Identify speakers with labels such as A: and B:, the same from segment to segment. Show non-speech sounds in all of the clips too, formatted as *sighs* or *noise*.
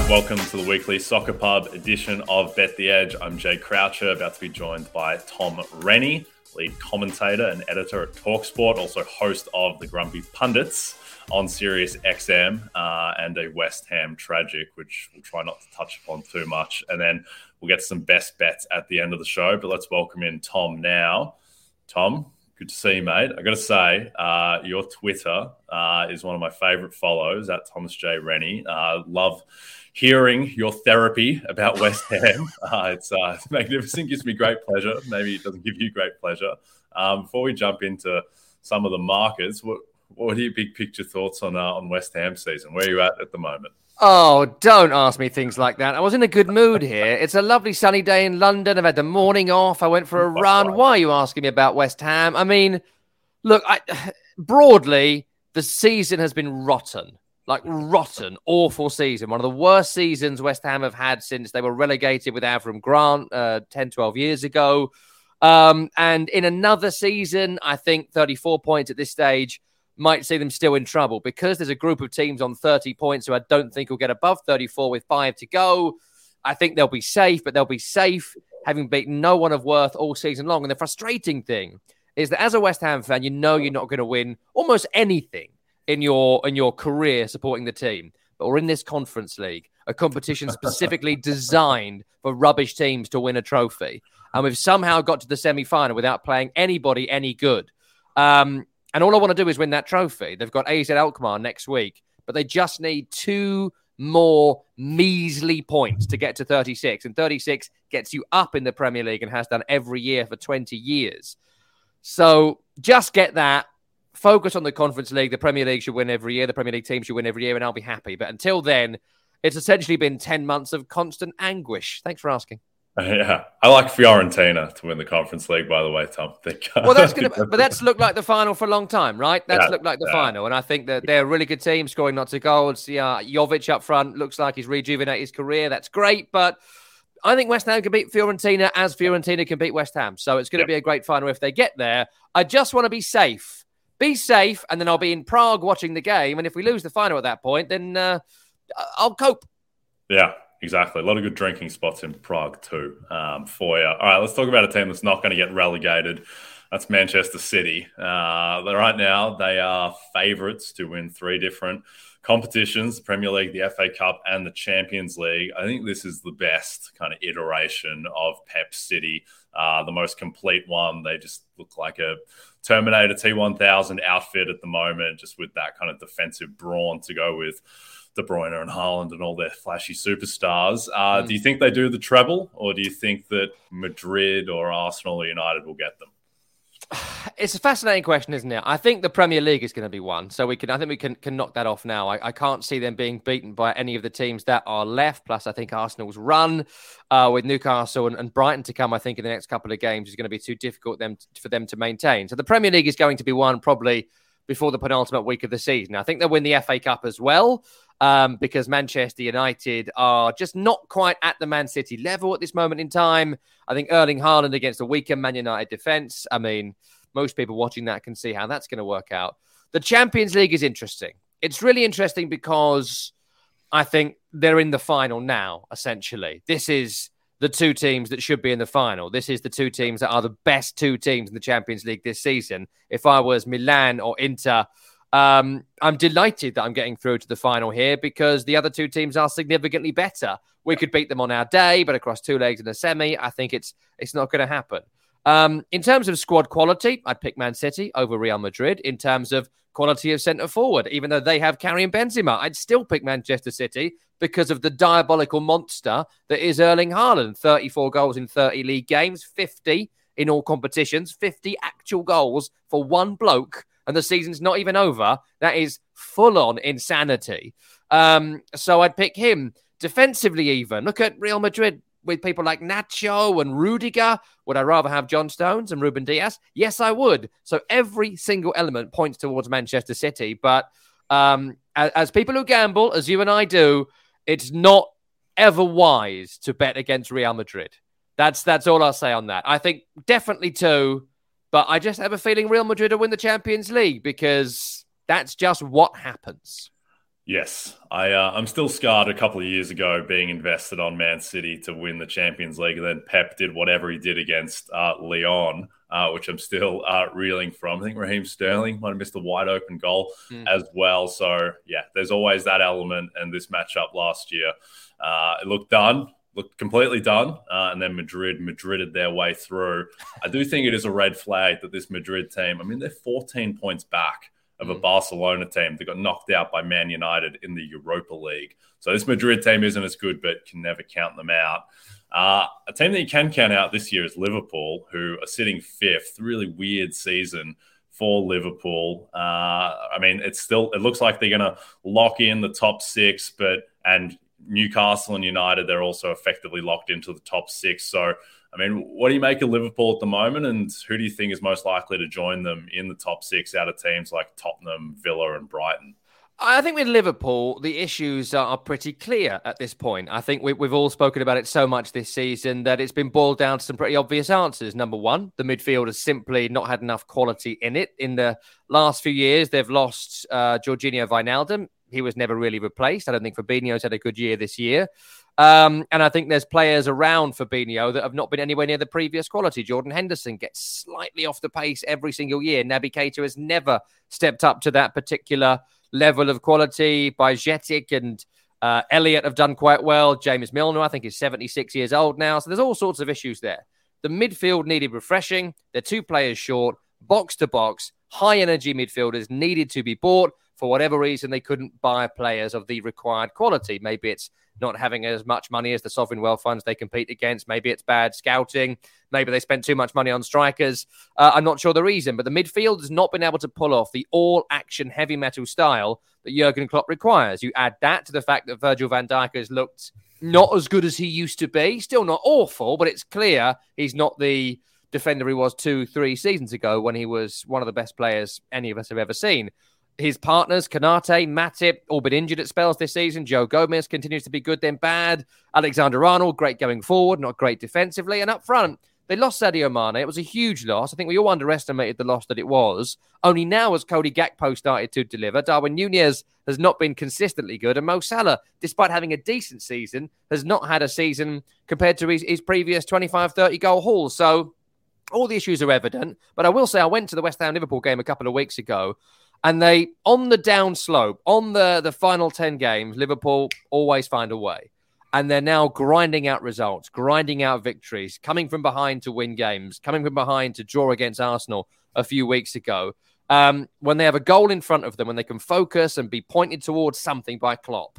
A: Right, welcome to the weekly soccer pub edition of Bet the Edge. I'm Jay Croucher, about to be joined by Tom Rennie, lead commentator and editor at Talksport, also host of the Grumpy Pundits on Sirius XM, uh, and a West Ham tragic, which we'll try not to touch upon too much. And then we'll get some best bets at the end of the show. But let's welcome in Tom now. Tom, good to see you, mate. I got to say, uh, your Twitter uh, is one of my favorite follows at Thomas J Rennie. Uh, love hearing your therapy about West *laughs* Ham. Uh, it's, uh, it's *laughs* magnificent. Gives me great pleasure. Maybe it doesn't give you great pleasure. Um, before we jump into some of the markets, what what are your big picture thoughts on uh, on West Ham season? Where are you at at the moment?
B: Oh, don't ask me things like that. I was in a good mood here. *laughs* It's a lovely sunny day in London. I've had the morning off. I went for a run. Why are you asking me about West Ham? I mean, look, I, *sighs* broadly, the season has been rotten. Like rotten, awful season. One of the worst seasons West Ham have had since they were relegated with Avram Grant uh, 10, 12 years ago. Um, and in another season, I think 34 points at this stage might see them still in trouble because there's a group of teams on 30 points who I don't think will get above 34 with five to go. I think they'll be safe, but they'll be safe having beaten no one of worth all season long. And the frustrating thing is that as a West Ham fan, you know you're not going to win almost anything in your in your career supporting the team. But we're in this conference league, a competition *laughs* specifically designed for rubbish teams to win a trophy. And we've somehow got to the semi-final without playing anybody any good. Um, and all I want to do is win that trophy. They've got AZ Alkmaar next week, but they just need two more measly points to get to 36. And 36 gets you up in the Premier League and has done every year for 20 years. So just get that. Focus on the Conference League. The Premier League should win every year. The Premier League team should win every year, and I'll be happy. But until then, it's essentially been 10 months of constant anguish. Thanks for asking. *laughs*
A: Yeah, I like Fiorentina to win the Conference League. By the way, Tom. *laughs*
B: Uh, well, that's gonna, *laughs* but that's looked like the final for a long time, right? That's yeah, looked like the yeah. final, and I think that they're a really good team, scoring lots of goals. Yeah, Jovic up front looks like he's rejuvenated his career. That's great, but I think West Ham can beat Fiorentina as Fiorentina can beat West Ham. So it's going to be a great final if they get there. I just want to be safe. Be safe, and then I'll be in Prague watching the game. And if we lose the final at that point, then uh, I'll cope.
A: Yeah, Exactly. A lot of good drinking spots in Prague too um, for you. All right, let's talk about a team that's not going to get relegated. That's Manchester City. Uh, right now, they are favourites to win three different competitions the Premier League, the FA Cup, and the Champions League. I think this is the best kind of iteration of Pep City, uh, the most complete one. They just look like a Terminator T1000 outfit at the moment, just with that kind of defensive brawn to go with De Bruyne and Haaland and all their flashy superstars. Uh, mm. Do you think they do the treble, or do you think that Madrid or Arsenal or United will get them?
B: It's a fascinating question, isn't it? I think the Premier League is going to be one, so we can. I think we can can knock that off now. I, I can't see them being beaten by any of the teams that are left. Plus, I think Arsenal's run uh, with Newcastle and, and, Brighton to come, I think in the next couple of games is going to be too difficult them for them to maintain. So the Premier League is going to be one probably before the penultimate week of the season. I think they'll win the FA Cup as well um, because Manchester United are just not quite at the Man City level at this moment in time. I think Erling Haaland against a weaker Man United defense. I mean, most people watching that can see how that's going to work out. The Champions League is interesting. It's really interesting because I think they're in the final now, essentially. This is the two teams that should be in the final. This is the two teams that are the best two teams in the Champions League this season. If I was Milan or Inter, um, I'm delighted that I'm getting through to the final here because the other two teams are significantly better. We could beat them on our day, but across two legs in a semi, I think it's it's not going to happen. Um, in terms of squad quality, I'd pick Man City over Real Madrid. In terms of quality of centre forward, even though they have Karim Benzema, I'd still pick Manchester City because of the diabolical monster that is Erling Haaland. 34 goals in 30 league games, 50 in all competitions, 50 actual goals for one bloke and the season's not even over. That is full on insanity. Um, so I'd pick him defensively. Even look at Real Madrid with people like Nacho and Rudiger. Would I rather have John Stones and Ruben Dias? Yes, I would. So every single element points towards Manchester City. But um, as, as people who gamble, as you and I do, it's not ever wise to bet against Real Madrid. That's that's all I'll say on that. I think definitely two, but I just have a feeling Real Madrid will win the Champions League because that's just what happens.
A: Yes, I uh, I'm still scarred. A couple of years ago, being invested on Man City to win the Champions League, and then Pep did whatever he did against uh, Lyon, uh, which I'm still uh, reeling from. I think Raheem Sterling might have missed a wide open goal mm. as well. So yeah, there's always that element. And this matchup last year, uh, it looked done looked completely done. Uh, and then Madrid Madrided their way through. I do think it is a red flag that this Madrid team, I mean, they're 14 points back of a mm. Barcelona team that got knocked out by Man United in the Europa League. So this Madrid team isn't as good, but can never count them out. Uh, a team that you can count out this year is Liverpool, who are sitting fifth. Really weird season for Liverpool. Uh, I mean, it's still it looks like they're going to lock in the top six, but and Newcastle and United, they're also effectively locked into the top six. So, I mean, what do you make of Liverpool at the moment, and who do you think is most likely to join them in the top six out of teams like Tottenham, Villa, and Brighton?
B: I think with Liverpool, the issues are pretty clear at this point. I think we, have all spoken about it so much this season that it's been boiled down to some pretty obvious answers. Number one, the midfield has simply not had enough quality in it. In the last few years, they've lost uh, Georginio Wijnaldum he was never really replaced. I don't think Fabinho's had a good year this year. Um, and I think there's players around Fabinho that have not been anywhere near the previous quality. Jordan Henderson gets slightly off the pace every single year. Naby Keita has never stepped up to that particular level of quality. By Bajcetic and uh, Elliott have done quite well. James Milner, I think, is 76 years old now. So there's all sorts of issues there. The midfield needed refreshing. They're two players short, box to box. High energy midfielders needed to be bought for whatever reason, they couldn't buy players of the required quality. Maybe it's not having as much money as the sovereign wealth funds they compete against. Maybe it's bad scouting. Maybe they spent too much money on strikers. Uh, I'm not sure the reason, but the midfield has not been able to pull off the all action heavy metal style that Jurgen Klopp requires. You add that to the fact that Virgil van Dijk has looked not as good as he used to be. Still not awful, but it's clear he's not the defender he was two, three seasons ago when he was one of the best players any of us have ever seen. His partners, Konate, Matip, all been injured at spells this season. Joe Gomez continues to be good, then bad. Alexander Arnold, great going forward, not great defensively. And up front, they lost Sadio Mane. It was a huge loss. I think we all underestimated the loss that it was. Only now has Cody Gakpo started to deliver. Darwin Nunez has not been consistently good. And Mo Salah, despite having a decent season, has not had a season compared to his, his previous 25, 30 goal haul. So all the issues are evident. But I will say, I went to the West Ham Liverpool game a couple of weeks ago and they, on the down slope, on the, the final 10 games, Liverpool always find a way. And they're now grinding out results, grinding out victories, coming from behind to win games, coming from behind to draw against Arsenal a few weeks ago. Um, when they have a goal in front of them, when they can focus and be pointed towards something by Klopp,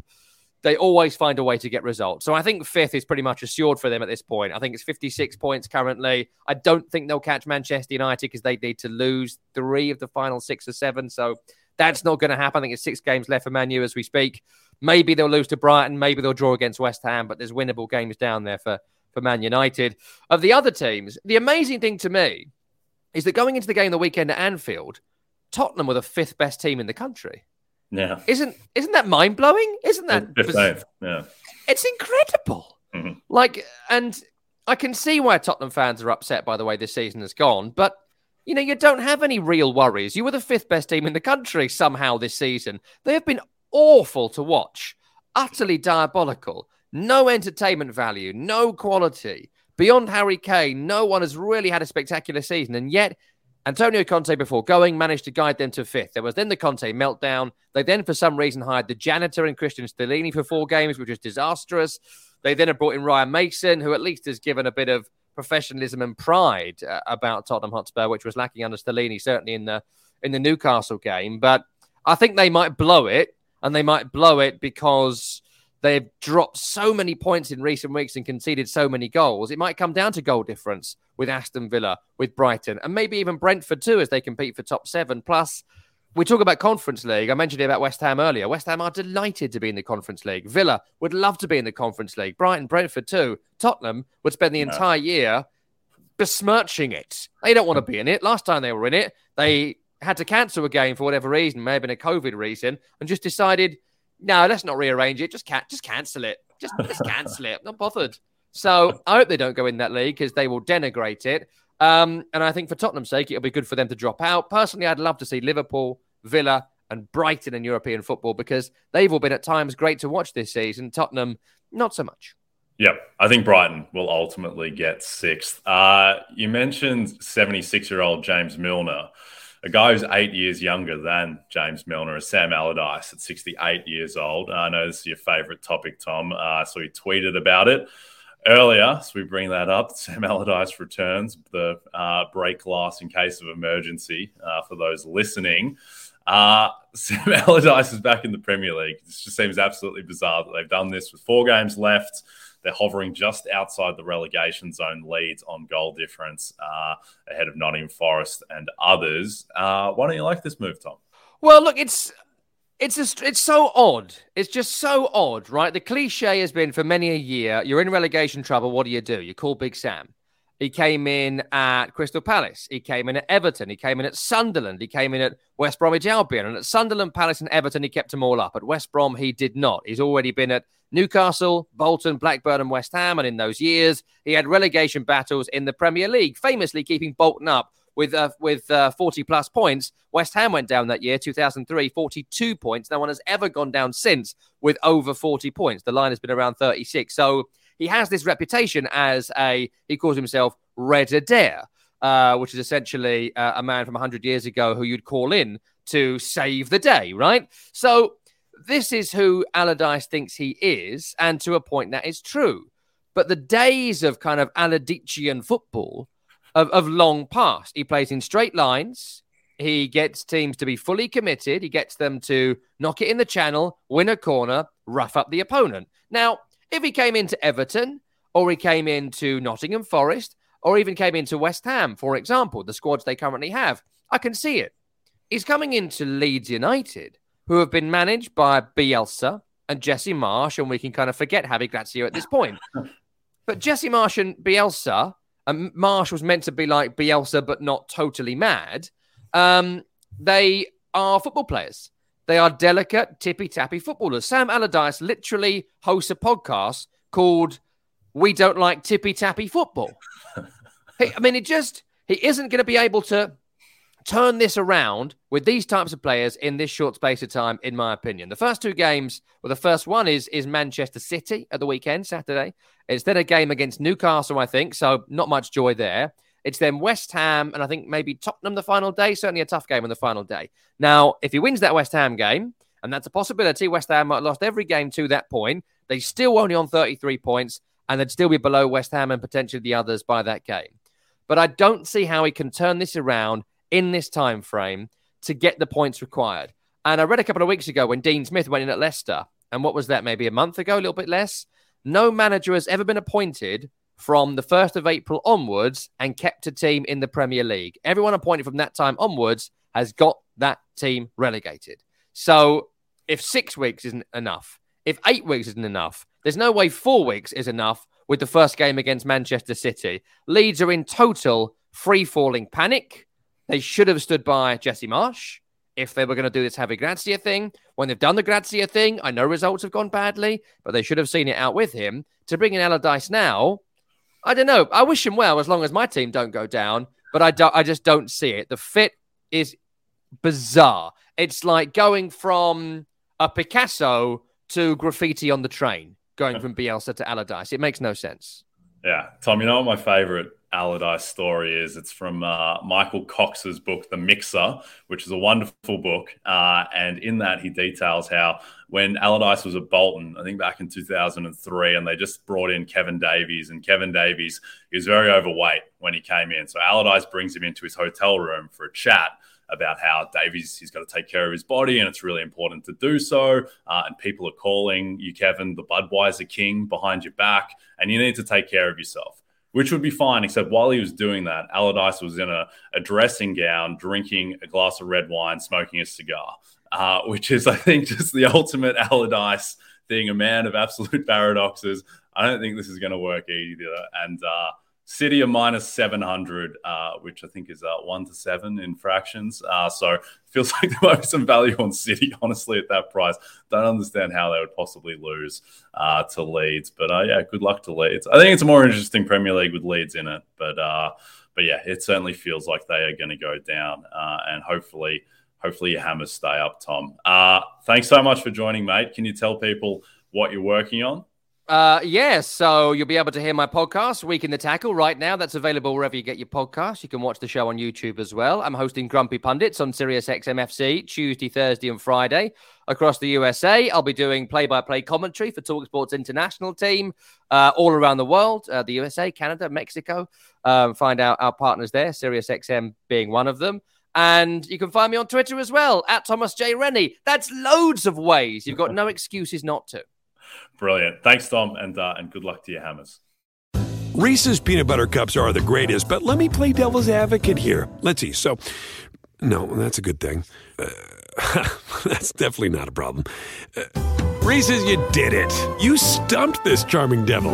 B: they always find a way to get results. So I think fifth is pretty much assured for them at this point. I think it's 56 points currently. I don't think they'll catch Manchester United because they need to lose three of the final six or seven. So that's not going to happen. I think it's six games left for Manu as we speak. Maybe they'll lose to Brighton. Maybe they'll draw against West Ham, but there's winnable games down there for, for Man United. Of the other teams, the amazing thing to me is that going into the game the weekend at Anfield, Tottenham were the fifth best team in the country.
A: Yeah.
B: Isn't isn't that mind blowing? Isn't that
A: Yeah.
B: It's incredible. Mm-hmm. Like and I can see why Tottenham fans are upset by the way this season has gone, but you know, you don't have any real worries. You were the fifth best team in the country somehow this season. They have been awful to watch, utterly diabolical. No entertainment value, no quality. Beyond Harry Kane, no one has really had a spectacular season. And yet, Antonio Conte, before going, managed to guide them to fifth. There was then the Conte meltdown. They then, for some reason, hired the janitor and Cristian Stellini for four games, which was disastrous. They then have brought in Ryan Mason, who at least has given a bit of professionalism and pride uh, about Tottenham Hotspur, which was lacking under Stellini, certainly in the in the Newcastle game. But I think they might blow it, and they might blow it because They've dropped so many points in recent weeks and conceded so many goals. It might come down to goal difference with Aston Villa, with Brighton, and maybe even Brentford too, as they compete for top seven. Plus, we talk about Conference League. I mentioned it about West Ham earlier. West Ham are delighted to be in the Conference League. Villa would love to be in the Conference League. Brighton, Brentford too. Tottenham would spend the entire year besmirching it. They don't want to be in it. Last time they were in it, they had to cancel a game for whatever reason, may have been a COVID reason, and just decided, no, let's not rearrange it. Just can- just cancel it. Just, just cancel it. Not bothered. So I hope they don't go in that league because they will denigrate it. Um, and I think for Tottenham's sake, it'll be good for them to drop out. Personally, I'd love to see Liverpool, Villa, and Brighton in European football because they've all been at times great to watch this season. Tottenham, not so much.
A: Yep, I think Brighton will ultimately get sixth. Uh, you mentioned 76 year old James Milner. A guy who's eight years younger than James Milner is Sam Allardyce at 68 years old. I know this is your favorite topic, Tom. Uh, so he tweeted about it earlier. So we bring that up. *laughs* Sam Allardyce returns the uh, break glass in case of emergency uh, for those listening. Uh, *laughs* Sam Allardyce is back in the Premier League. It just seems absolutely bizarre that they've done this with four games left. They're hovering just outside the relegation zone Leeds on goal difference uh, ahead of Nottingham Forest and others. Uh, why don't you like this move, Tom?
B: Well, look, it's it's just it's so odd. It's just so odd, right? The cliche has been for many a year: you're in relegation trouble. What do you do? You call Big Sam. He came in at Crystal Palace. He came in at Everton. He came in at Sunderland. He came in at West Bromwich Albion. And at Sunderland, Palace, and Everton, he kept them all up. At West Brom, he did not. He's already been at Newcastle, Bolton, Blackburn, and West Ham. And in those years, he had relegation battles in the Premier League, famously keeping Bolton up with uh, with uh, 40 plus points. West Ham went down that year, 2003, 42 points. No one has ever gone down since with over 40 points. The line has been around 36. So he has this reputation as a, he calls himself Red Adair, uh, which is essentially uh, a man from 100 years ago who you'd call in to save the day, right? So this is who Allardyce thinks he is, and to a point that is true. But the days of kind of Allardycean football of, have long past. He plays in straight lines. He gets teams to be fully committed. He gets them to knock it in the channel, win a corner, rough up the opponent. Now, if he came into Everton or he came into Nottingham Forest or even came into West Ham, for example, the squads they currently have, I can see it. He's coming into Leeds United, who have been managed by Bielsa and Jesse Marsch, and we can kind of forget Javi Gracia at this point. *laughs* but Jesse Marsch and Bielsa, and Marsch was meant to be like Bielsa, but not totally mad. Um, they are football players. They are delicate, tippy tappy footballers. Sam Allardyce literally hosts a podcast called We Don't Like Tippy Tappy Football. *laughs* I mean, it just, he isn't going to be able to turn this around with these types of players in this short space of time, in my opinion. The first two games, well, the first one is is Manchester City at the weekend, Saturday. It's then a game against Newcastle, I think, so not much joy there. It's then West Ham and I think maybe Tottenham the final day. Certainly a tough game on the final day. Now, if he wins that West Ham game, and that's a possibility, West Ham might have lost every game to that point. They still only on 33 points, and they'd still be below West Ham and potentially the others by that game. But I don't see how he can turn this around in this time frame to get the points required. And I read a couple of weeks ago when Dean Smith went in at Leicester, and what was that, maybe a month ago, a little bit less? No manager has ever been appointed from the 1st of April onwards and kept a team in the Premier League. Everyone appointed from that time onwards has got that team relegated. So if six weeks isn't enough, if eight weeks isn't enough, there's no way four weeks is enough with the first game against Manchester City. Leeds are in total free falling panic. They should have stood by Jesse Marsch if they were going to do this Javi Gracia thing. When they've done the Gracia thing, I know results have gone badly, but they should have seen it out with him. To bring in Allardyce now, I don't know. I wish him well as long as my team don't go down, but I don't. I just don't see it. The fit is bizarre. It's like going from a Picasso to graffiti on the train, going from Bielsa to Allardyce. It makes no sense.
A: Yeah, Tom. You know what my favorite Allardyce story is. It's from uh, Michael Cox's book, The Mixer, which is a wonderful book. Uh, and in that, he details how when Allardyce was at Bolton, I think back in 2003, and they just brought in Kevin Davies, and Kevin Davies is very overweight when he came in. So Allardyce brings him into his hotel room for a chat about how Davies he's got to take care of his body and it's really important to do so. Uh, and people are calling you, Kevin, the Budweiser King behind your back, and you need to take care of yourself which would be fine. Except while he was doing that, Allardyce was in a, a dressing gown, drinking a glass of red wine, smoking a cigar, uh, which is, I think, just the ultimate Allardyce being a man of absolute *laughs* paradoxes. I don't think this is going to work either. And uh, City are minus 700, uh, which I think is uh, one to seven in fractions. Uh, so *laughs* feels like there might be some value on City, *laughs* honestly, at that price. Don't understand how they would possibly lose uh, to Leeds. But uh, yeah, good luck to Leeds. I think it's a more interesting Premier League with Leeds in it. But uh, but yeah, it certainly feels like they are going to go down. and hopefully, hopefully your hammers stay up, Tom. thanks so much for joining, mate. Can you tell people what you're working on?
B: Uh, yeah, so you'll be able to hear my podcast, Week in the Tackle, right now. That's available wherever you get your podcast. You can watch the show on YouTube as well. I'm hosting Grumpy Pundits on Sirius XMFC Tuesday, Thursday, and Friday across the USA. I'll be doing play by play commentary for Talksport's international team uh, all around the world uh, the USA, Canada, Mexico. Um, find out our partners there, Sirius XM being one of them. And you can find me on Twitter as well, at Thomas J. Rennie. That's loads of ways. You've got no *laughs* excuses not to.
A: Brilliant. Thanks, Tom, and uh, and good luck to your hammers.
C: Reese's peanut butter cups are the greatest, but let me play devil's advocate here. Let's see. So, no, that's a good thing. Uh, *laughs* that's definitely not a problem. Uh, Reese's, you did it. You stumped this charming devil.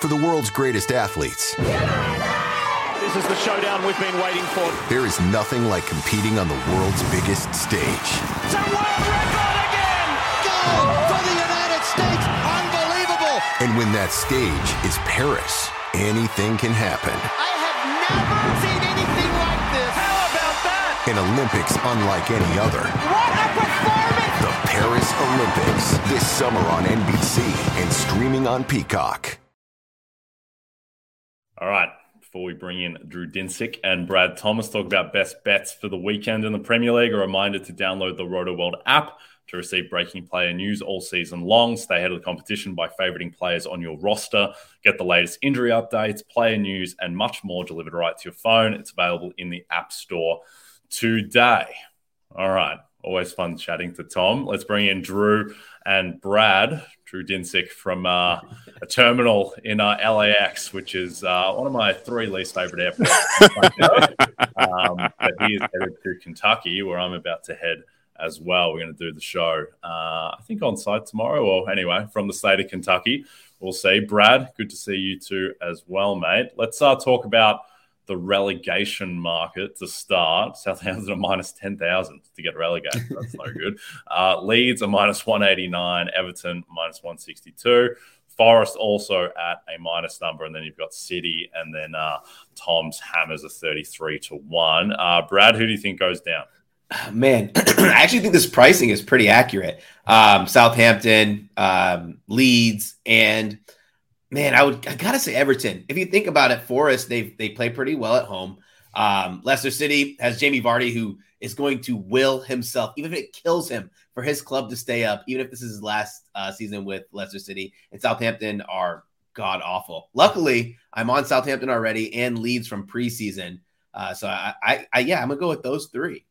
D: For the world's greatest athletes.
E: This is the showdown we've been waiting for.
D: There is nothing like competing on the world's biggest stage.
E: It's a world record again!
F: Gold for the United States! Unbelievable!
D: And when that stage is Paris, anything can happen.
F: I have never seen anything like this.
E: How about that?
D: An Olympics unlike any other.
F: What a performance!
D: The Paris Olympics this summer on NBC and streaming on Peacock.
A: All right before we bring in Drew Dinsick and Brad Thomas, talk about best bets for the weekend in the Premier League. A reminder to download the RotoWorld app to receive breaking player news all season long. Stay ahead of the competition by favoriting players on your roster. Get the latest injury updates, player news, and much more delivered right to your phone. It's available in the App Store today. All right. Always fun chatting to Tom. Let's bring in Drew and Brad. Drew Dinsick from uh, a terminal in uh, LAX, which is uh, one of my three least favorite airports. *laughs* um, but he is headed to Kentucky, where I'm about to head as well. We're going to do the show, uh, I think, on site tomorrow, or anyway, from the state of Kentucky. We'll see. Brad, good to see you too as well, mate. Let's uh, talk about the relegation market to start. Southampton are minus 10,000 to get relegated. That's no good. *laughs* Uh, Leeds are minus 189, Everton minus 162. Forest also at a minus number, and then you've got City, and then uh, Tom's Hammers are 33 to 1. Uh, Brad, who do you think goes down? *sighs*
G: Man, *clears throat* I actually think this pricing is pretty accurate. Um, Southampton, um, Leeds, and man, I would I gotta say Everton. If you think about it, Forest they they play pretty well at home. Um, Leicester City has Jamie Vardy, who is going to will himself, even if it kills him, for his club to stay up, even if this is his last uh, season with Leicester City. And Southampton are god awful. Luckily, I'm on Southampton already and Leeds from preseason. Uh, so I, I, I, yeah, I'm gonna go with those three.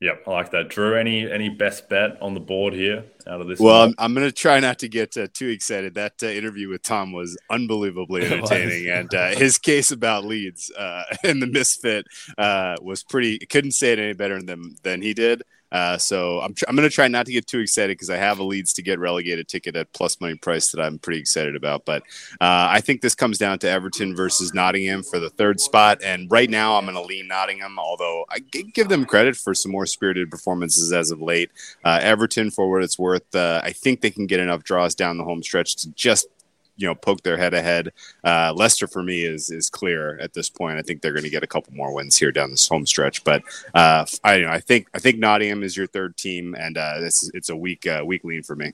A: Yep, I like that. Drew, any any best bet on the board here out of this?
H: Well, I'm, I'm going to try not to get uh, too excited. That uh, interview with Tom was unbelievably *laughs* entertaining, and uh, his case about Leeds uh, *laughs* and the misfit uh, was pretty. Couldn't say it any better than than he did. Uh, so I'm, tr- I'm going to try not to get too excited because I have a Leeds to get relegated ticket at plus money price that I'm pretty excited about. But uh, I think this comes down to Everton versus Nottingham for the third spot. And right now I'm going to lean Nottingham, although I give them credit for some more spirited performances as of late. Uh, Everton, for what it's worth, uh, I think they can get enough draws down the home stretch to just you know poke their head ahead. Uh, Leicester for me is is clear at this point. I think they're going to get a couple more wins here down this home stretch. But uh, I you know I think I think Nottingham is your third team, and uh, it's it's a weak uh, weak lean for me.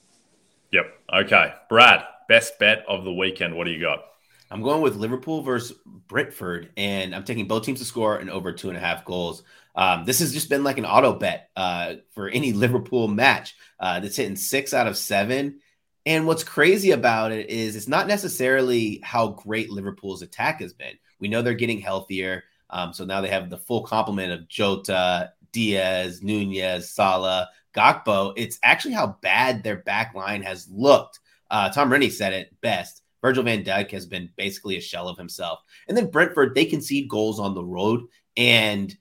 A: Yep. Okay, Brad. best bet of the weekend. What do you got?
G: I'm going with Liverpool versus Brentford, and I'm taking both teams to score and over two and a half goals. Um, this has just been like an auto bet uh, for any *laughs* Liverpool match uh, that's hitting six out of seven. And what's crazy about it is it's not necessarily how great Liverpool's attack has been. We know they're getting healthier. Um, so now they have the full complement of Jota, Diaz, Nunez, Salah, Gakpo. It's actually how bad their back line has looked. Uh, Tom Rennie said it best. Virgil van Dijk has been basically a shell of himself. And then Brentford, they concede goals on the road and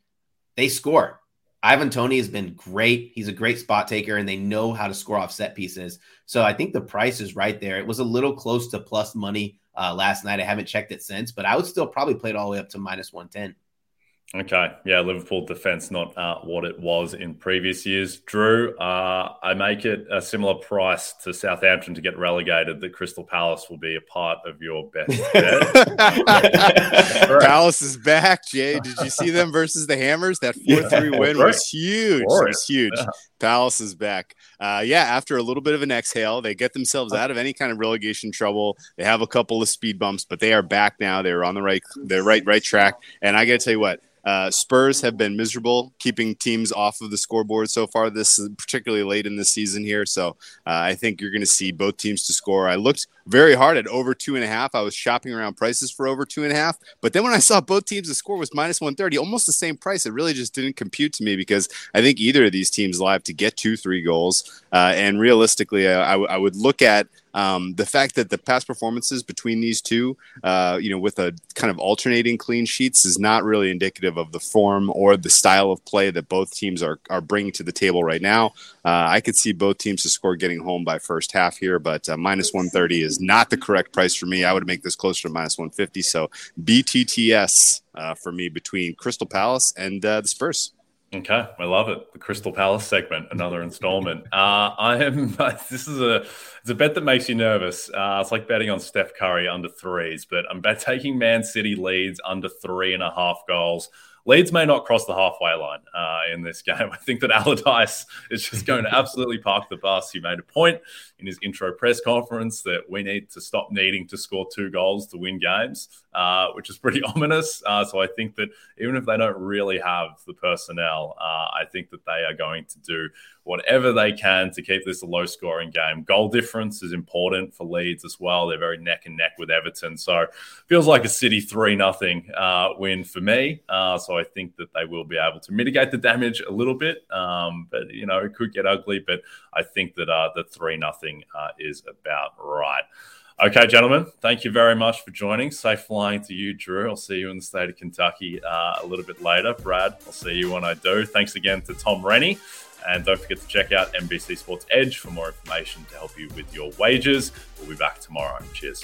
G: they score. Ivan Toney has been great. He's a great spot taker and they know how to score off set pieces. So I think the price is right there. It was a little close to plus money uh, last night. I haven't checked it since, but I would still probably play it all the way up to minus 110.
A: Okay. Yeah, Liverpool defense not uh, what it was in previous years. Drew, uh, I make it a similar price to Southampton to get relegated that Crystal Palace will be a part of your best *laughs* bet. *laughs*
H: Palace is back, Jay. Did you see them versus the Hammers? That *laughs* 4 3 win was huge. It was huge. Yeah. Palace is back. Uh, yeah, after a little bit of an exhale, they get themselves out of any kind of relegation trouble. They have a couple of speed bumps, but they are back now. They're on the right, the right, right track. And I got to tell you what, uh, Spurs have been miserable keeping teams off of the scoreboard so far. This particularly late in the season here, so uh, I think you're going to see both teams to score. I looked very hard at over two and a half. I was shopping around prices for over two and a half, but then when I saw both teams, the score was minus one thirty, almost the same price. It really just didn't compute to me because I think either of these teams live to get two, three goals, uh, and realistically, I, I would look at um, the fact that the past performances between these two, uh, you know, with a kind of alternating clean sheets, is not really indicative of the form or the style of play that both teams are are bringing to the table right now. Uh, I could see both teams to score getting home by first half here, but uh, minus 130 is not the correct price for me. I would make this closer to minus 150. So BTTS uh, for me between Crystal Palace and uh, the Spurs.
A: Okay, I love it. The Crystal Palace segment, another installment. *laughs* Uh, I am. *laughs* This is a it's a bet that makes you nervous. Uh, it's like betting on Steph Curry under threes, but I'm bet taking Man City Leeds under three and a half goals. Leeds may not cross the halfway line uh, in this *laughs* game. I think that Allardyce is just going to absolutely park the bus. He made a point in his intro press conference that we need to stop needing to score two goals to win games, uh, which is pretty *laughs* ominous. Uh, so I think that even if they don't really have the personnel, uh, I think that they are going to do whatever they can to keep this a low scoring game. Goal difference is important for Leeds as well. They're very neck and neck with Everton. So feels like a City 3 nothing uh, win for me. Uh, so I think that they will be able to mitigate the damage a little bit. Um, but, you know, it could get ugly. But I think that the 3 nothing is about right. Okay, gentlemen, thank you very much for joining. Safe flying to you, Drew. I'll see you in the state of Kentucky uh, a little bit later. Brad, I'll see you when I do. Thanks again to Tom Rennie. And don't forget to check out NBC Sports Edge for more information to help you with your wages. We'll be back tomorrow. Cheers.